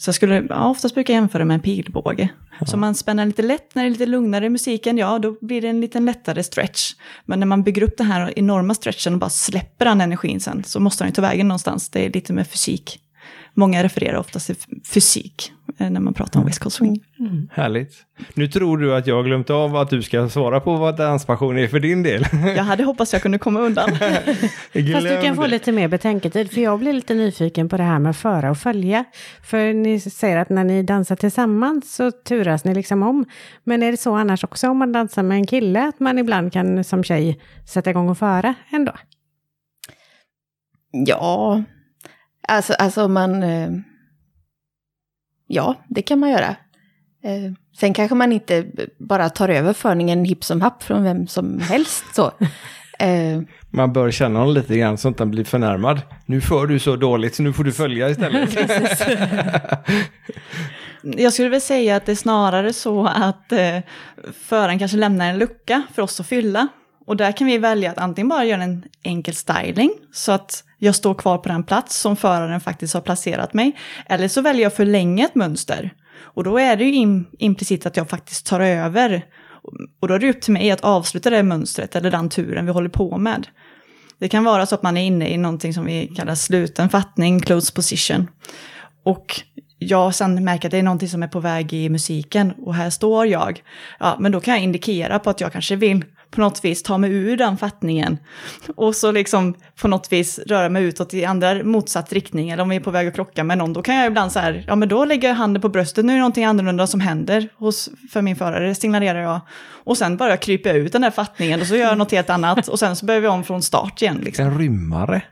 Så jag skulle ja, oftast brukar jämföra med en pilbåge. Ja. Så man spänner lite lätt när det är lite lugnare i musiken, ja då blir det en lite lättare stretch. Men när man bygger upp den här enorma stretchen och bara släpper den energin sen så måste den ju ta vägen någonstans. Det är lite med fysik många refererar oftast till fysik eh, när man pratar om West Coast Swing. Mm. Härligt. Nu tror du att jag har glömt av att du ska svara på vad danspassion är för din del. Jag hade hoppats jag kunde komma undan. Fast du kan få lite mer betänketid, för jag blir lite nyfiken på det här med föra och följa. För ni säger att när ni dansar tillsammans så turas ni liksom om. Men är det så annars också om man dansar med en kille, att man ibland kan som tjej sätta igång och föra ändå? Ja, Alltså, alltså man... Eh, ja, det kan man göra. Eh, sen kanske man inte bara tar över förningen hipp som happ från vem som helst. Så. Eh, man bör känna honom lite grann så att han blir förnärmad. Nu för du så dåligt så nu får du följa istället. Jag skulle väl säga att det är snarare så att eh, föraren kanske lämnar en lucka för oss att fylla. Och där kan vi välja att antingen bara göra en enkel styling så att jag står kvar på den plats som föraren faktiskt har placerat mig. Eller så väljer jag att förlänga ett mönster. Och då är det ju implicit att jag faktiskt tar över. Och då är det upp till mig att avsluta det mönstret eller den turen vi håller på med. Det kan vara så att man är inne i någonting som vi kallar sluten fattning, close position. Och jag sen märker att det är någonting som är på väg i musiken och här står jag. Ja, men då kan jag indikera på att jag kanske vill på något vis ta mig ur den fattningen. Och så liksom på något vis röra mig utåt i andra motsatt riktning. Eller om vi är på väg att krocka med någon, då kan jag ibland så här, ja men då lägger jag handen på bröstet, nu är det någonting annorlunda som händer hos, för min förare, signalerar jag. Och sen bara kryper jag ut den där fattningen och så gör jag något helt annat och sen så börjar vi om från start igen. Liksom. En rymmare.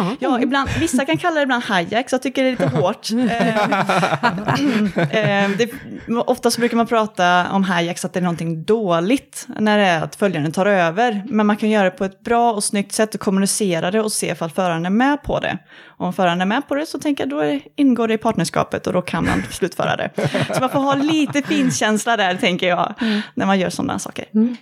Ja, ja ibland, vissa kan kalla det ibland hijack, så jag tycker det är lite hårt. eh, eh, det, oftast brukar man prata om hijacks att det är någonting dåligt när det är att följaren tar över. Men man kan göra det på ett bra och snyggt sätt och kommunicera det och se ifall föraren är med på det. Och om föraren är med på det så tänker jag då ingår det i partnerskapet och då kan man slutföra det. Så man får ha lite finkänsla där, tänker jag, mm. när man gör sådana saker. Mm.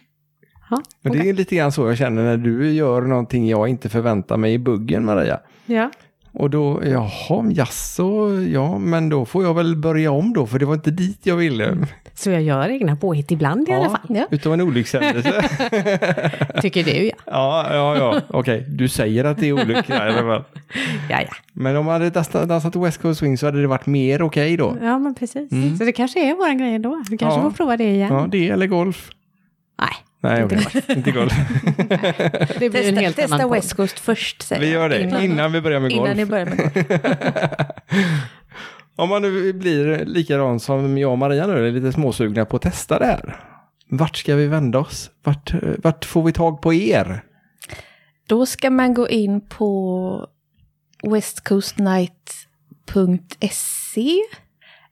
Ha, Men det är lite grann så jag känner när du gör någonting jag inte förväntar mig i buggen Maria. Ja. Och då, jaha, jaså, ja, men då får jag väl börja om då, för det var inte dit jag ville. Mm. Så jag gör egna påhitt ibland i alla fall? Ja, utav en olyckshändelse. Tycker du ja. Ja, ja, ja, okej, okay. du säger att det är olycka i alla fall. Ja, ja. Men om man hade dansat, West Coast Swing så hade det varit mer okej okay då. Ja, men precis. Mm. Så det kanske är våra grejer då. Vi kanske ja. får prova det igen. Ja, det eller golf. Nej. Nej, okej. Okay. inte golf. det blir testa, en helt testa annan West Coast först. Säger vi gör det, innan, innan vi börjar med golf. Innan ni börjar med golf. Om man nu blir likadan som jag och Maria nu, är lite småsugna på att testa det här. Vart ska vi vända oss? Vart, vart får vi tag på er? Då ska man gå in på westcoastnight.se.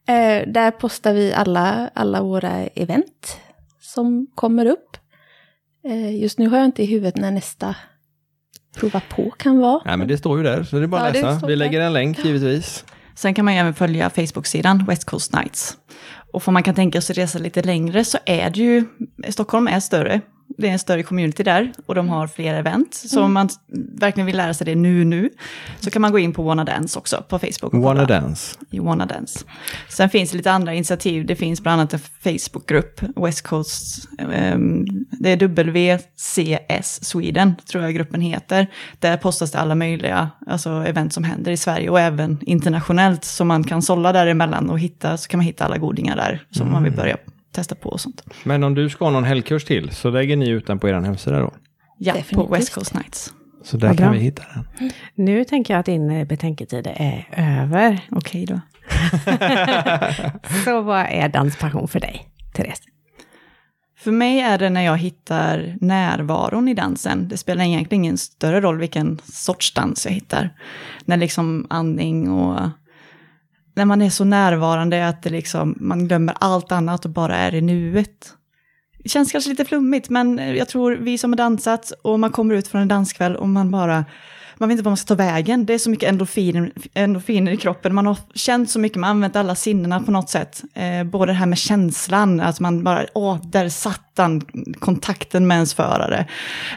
Eh, där postar vi alla, alla våra event som kommer upp. Eh, just nu har jag inte i huvudet när nästa prova på kan vara. Nej, men det står ju där, så det är bara Ja, att det läsa. Vi lägger en länk givetvis. Sen kan man även följa Facebook-sidan West Coast Nights. Och för man kan tänka sig resa lite längre så är det ju, Stockholm är större. Det är en större community där och de har fler event. Så om man verkligen vill lära sig det nu, nu, så kan man gå in på Wanna Dance också på Facebook. Wanna. Dance. i Wanna Dance. Sen finns det lite andra initiativ. Det finns bland annat en Facebookgrupp, West Coast, ehm, det är WCS Sweden, tror jag gruppen heter. Där postas det alla möjliga alltså, event som händer i Sverige och även internationellt. Så man kan sålla däremellan och hitta, så kan man hitta alla godingar där som man vill börja testa på och sånt. Men om du ska ha någon helgkurs till så lägger ni ut den på er hemsida då. Ja, Definitivt. på West Coast Nights. Så där Vad kan bra. vi hitta den. Nu tänker jag att din eh, betänketid är över. Okej då. Så vad är danspassion för dig, Therese? För mig är det när jag hittar närvaron i dansen. Det spelar egentligen ingen större roll vilken sorts dans jag hittar. När liksom andning och när man är så närvarande att det liksom, man glömmer allt annat och bara är i nuet. Det känns kanske lite flummigt, men jag tror vi som har dansat och man kommer ut från en danskväll och man bara, man vet inte vad man ska ta vägen. Det är så mycket endorfiner, endorfiner i kroppen, man har känt så mycket, man har använt alla sinnena på något sätt. Eh, både det här med känslan, att man bara, åh, där satt den, kontakten med ens förare.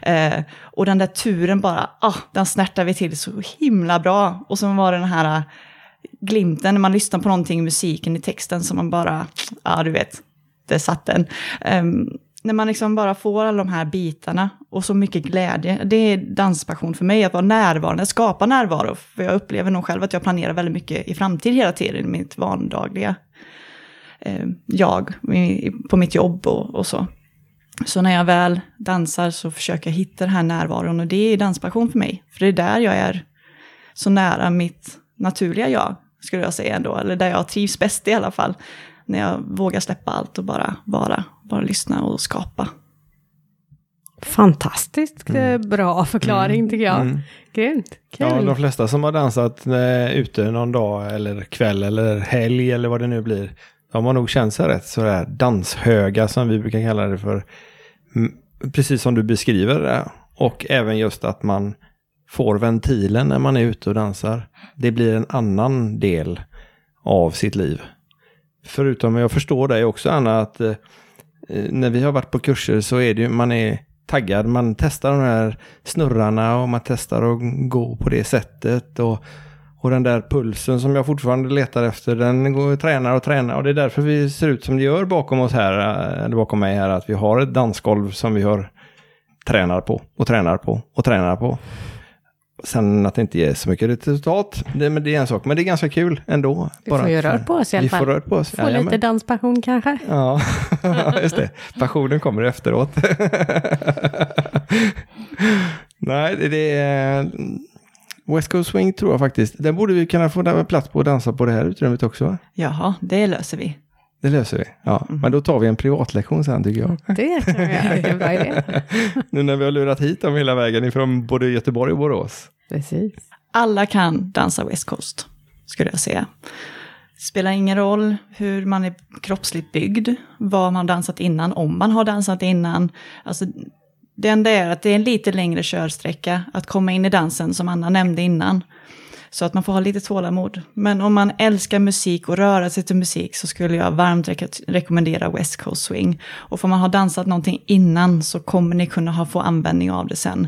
Eh, och den där turen bara, ah, den snärtar vi till så himla bra. Och så var det den här glimten när man lyssnar på någonting, i musiken i texten som man bara, ja du vet, det satt den. Um, ehm, när man liksom bara får alla de här bitarna och så mycket glädje, det är danspassion för mig, att vara närvarande, skapa närvaro. För jag upplever nog själv att jag planerar väldigt mycket i framtid hela tiden, i mitt vardagliga eh, jag, på mitt jobb och, och så. Så när jag väl dansar så försöker jag hitta den här närvaron och det är danspassion för mig. För det är där jag är så nära mitt naturliga jag, skulle jag säga ändå. Eller där jag trivs bäst i alla fall. När jag vågar släppa allt och bara vara, bara lyssna och skapa. Fantastiskt eh, bra förklaring tycker jag. Mm. Grymt, kul. Ja, de flesta som har dansat eh, ute någon dag eller kväll eller helg eller vad det nu blir. De har nog känt sig rätt sådär danshöga som vi brukar kalla det för. Mm, Precis som du beskriver det. Och även just att man får ventilen när man är ute och dansar. Det blir en annan del av sitt liv. Förutom, jag förstår dig också Anna, att eh, när vi har varit på kurser så är det ju, man är taggad, man testar de här snurrarna och man testar att gå på det sättet. Och, och den där pulsen som jag fortfarande letar efter, den går tränar och tränar. Och det är därför vi ser ut som det gör bakom oss här, eh, eller bakom mig här, att vi har ett dansgolv som vi har tränar på och tränar på och tränar på. Sen att det inte ger så mycket resultat, det, men det är en sak. Men det är ganska kul ändå. Vi får ju rör på oss i alla Vi fall. får rör på oss. Få lite danspassion kanske. Ja, just det. Passionen kommer efteråt. Nej, det- är... West Coast Swing tror jag faktiskt. Den borde vi kunna få plats på att dansa på det här utrymmet också. va? Jaha, det löser vi. Det löser vi. Ja, men då tar vi en privatlektion sen tycker jag. Det kan vi göra, vilken bra idé. Nu när vi har lurat hit dem hela vägen ifrån både Göteborg och Borås. Precis. Alla kan dansa West Coast, skulle jag säga. Spelar ingen roll hur man är kroppsligt byggd, vad man har dansat innan, om man har dansat innan. Alltså, det enda är att det är en lite längre körsträcka att komma in i dansen, som Anna nämnde innan. Så att man får ha lite tålamod. Men om man älskar musik och röra sig till musik så skulle jag varmt rek- rekommendera West Coast Swing. Och får man ha dansat någonting innan så kommer ni kunna ha, få användning av det sen.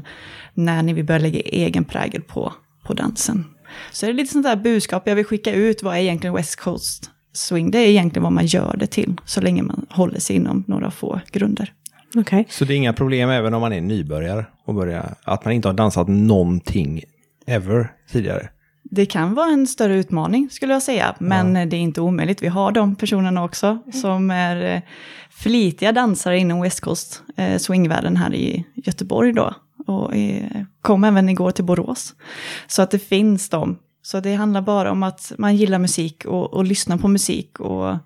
När ni vill börja lägga egen prägel på, på dansen. Så det är lite sånt där budskap jag vill skicka ut. Vad är egentligen West Coast Swing? Det är egentligen vad man gör det till. Så länge man håller sig inom några få grunder. Okej. Så det är inga problem även om man är nybörjare och börjar, att man inte har dansat någonting ever tidigare. Det kan vara en större utmaning skulle jag säga, men det är inte omöjligt. Vi har de personerna också som är eh, flitiga dansare inom West Coast eh, swingvärlden här i Göteborg då. Och eh, kom även igår till Borås. Så att det finns dem. Så det handlar bara om att man gillar musik och, och lyssnar på musik och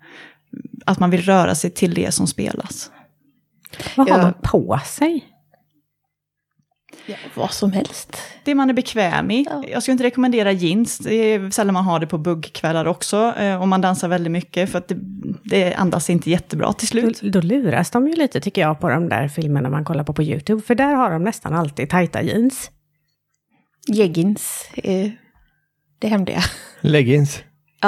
att man vill röra sig till det som spelas. Vad har Ja. man på sig? Ja, vad som helst. Det man är bekväm i. Ja. Jag skulle inte rekommendera jeans. Det är sällan man har det på buggkvällar också. Eh, om man dansar väldigt mycket. För att det, det andas inte jättebra till slut. Då, då luras de ju lite tycker jag på de där filmerna man kollar på på YouTube. För där har de nästan alltid tajta jeans. Jeggings är det hemliga. Leggings.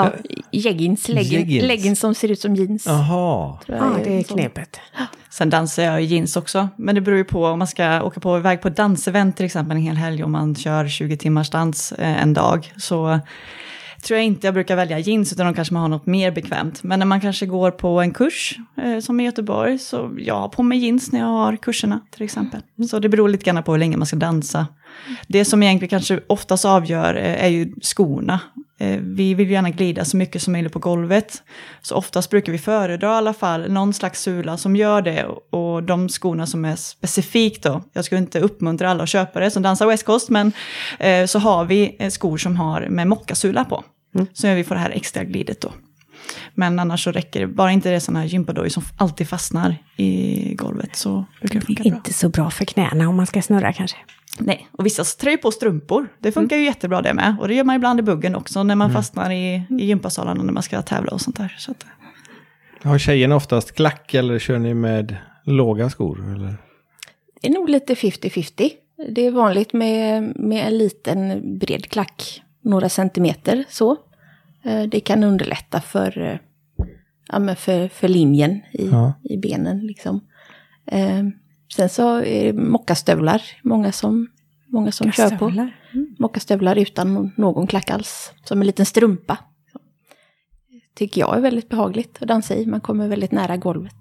Ja, jeggings, leggings, leggings som ser ut som jeans. Jaha. Ja, det är knepet. Sen dansar jag i jeans också. Men det beror ju på om man ska åka på iväg på ett dansevent till exempel en hel helg. Om man kör 20 timmars dans eh, en dag. Så tror jag inte jag brukar välja jeans utan då kanske man har något mer bekvämt. Men när man kanske går på en kurs eh, som i Göteborg så jag har på mig jeans när jag har kurserna till exempel. Så det beror lite grann på hur länge man ska dansa. Det som egentligen kanske oftast avgör eh, är ju skorna. Eh, Vi vill gärna glida så mycket som möjligt på golvet. Så oftast brukar vi föredra i alla fall någon slags sula som gör det. Och de skorna som är specifikt då, jag skulle inte uppmuntra alla att köpa det som dansar West Coast, men eh, så har vi eh, skor som har med mockasula på. Så gör vi får det här extra glidet då. Men annars så räcker det, bara inte det är sådana här gympadojor som alltid fastnar i golvet så brukar det funka bra. Inte så bra för knäna om man ska snurra kanske. Nej, och vissa trär ju på strumpor. Det funkar ju jättebra det med. Och det gör man ibland i buggen också när man fastnar i, i gympasalarna när man ska tävla och sånt där. Så att, Har tjejerna oftast klack eller kör ni med låga skor? Eller? Det är nog lite 50-50. Det är vanligt med, med en liten bred klack, några centimeter så. Eh, Det kan underlätta för, eh, ja, men för, för linjen i, Ja. i benen. Liksom. Sen så är det mockastövlar, många som, många som kör på. Stövlar. Mockastövlar utan någon klack alls, som en liten strumpa. Tycker jag är väldigt behagligt att dansa i, man kommer väldigt nära golvet.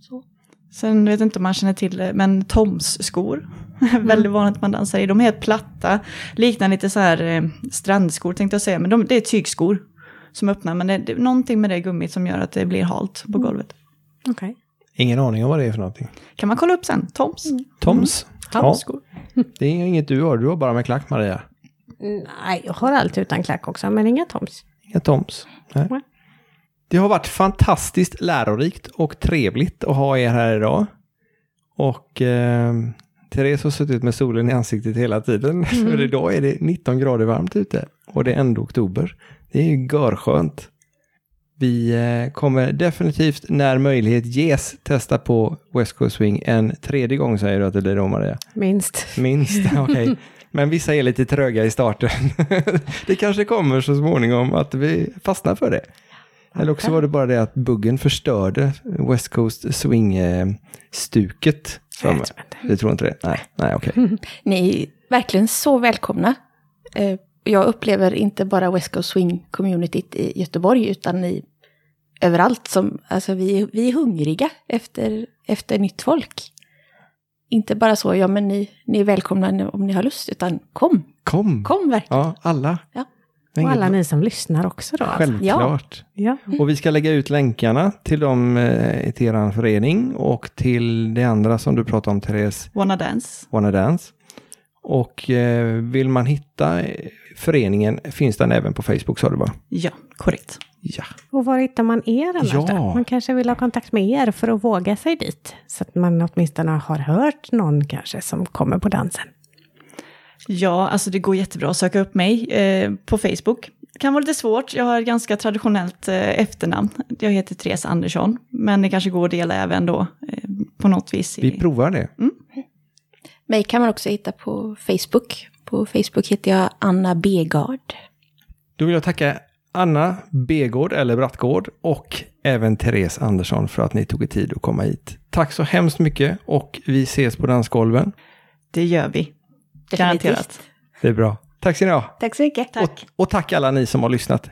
Så. Sen vet jag inte om man känner till det, men Toms-skor. Väldigt vanligt att man dansar i. De är helt platta, liknar lite så här eh, strandskor tänkte jag säga, men de, det är tygskor som öppnar. Men det, det är någonting med det gummit som gör att det blir halt på golvet. Okej. Ingen aning om vad det är för någonting. Kan man kolla upp sen, Toms. Toms? Ja, Tomskor. det är inget du har, du har bara med klack Maria. Nej, jag har allt utan klack också, men inga Toms. Inga Toms. Nej. Det har varit fantastiskt lärorikt och trevligt att ha er här idag. Och eh, Therese har suttit med solen i ansiktet hela tiden. För idag är det 19 grader varmt ute. Och det är ändå oktober. Det är ju görskönt. Vi eh, kommer definitivt när möjlighet ges testa på West Coast Swing en tredje gång säger du att det blir då Maria. Minst. Minst, okej. Men vissa är lite tröga i starten. det kanske kommer så småningom att vi fastnar för det. Eller också var det bara det att buggen förstörde West Coast Swing-stuket. Jag tror inte. Du tror inte det? Nej, nej okej. Ni är verkligen så välkomna. Jag upplever inte bara West Coast Swing-communityt i Göteborg, utan i, överallt. Som, alltså vi, vi är hungriga efter, efter nytt folk. Inte bara så, ja men ni, ni är välkomna om ni har lust, utan kom, Kom! kom verkligen. Ja, alla. Ja. Och alla ni som lyssnar också då. Alltså. Självklart. Ja. Och vi ska lägga ut länkarna till dem eh, till er förening och till det andra som du pratade om Therese, Wanna Dance. Wanna Dance. Och eh, vill man hitta föreningen finns den även på Facebook sa du va? Ja, korrekt. Ja. Och var hittar man er annars Ja. då? Man kanske vill ha kontakt med er för att våga sig dit. Så att man åtminstone har hört någon kanske som kommer på dansen. Ja, alltså det går jättebra att söka upp mig eh, på Facebook. Det kan vara lite svårt, jag har ett ganska traditionellt eh, efternamn. Jag heter Therese Andersson, men det kanske går att dela även då eh, på något vis. Vi provar det. Mig kan man också hitta på Facebook. På Facebook heter jag Anna Begard. Då vill jag tacka Anna Begård eller Brattgård och även Therese Andersson för att ni tog er tid att komma hit. Tack så hemskt mycket och vi ses på dansgolven. det gör vi. Garanterat. Det är bra. Tack ska ni ha. Tack så mycket. Och, och tack alla ni som har lyssnat.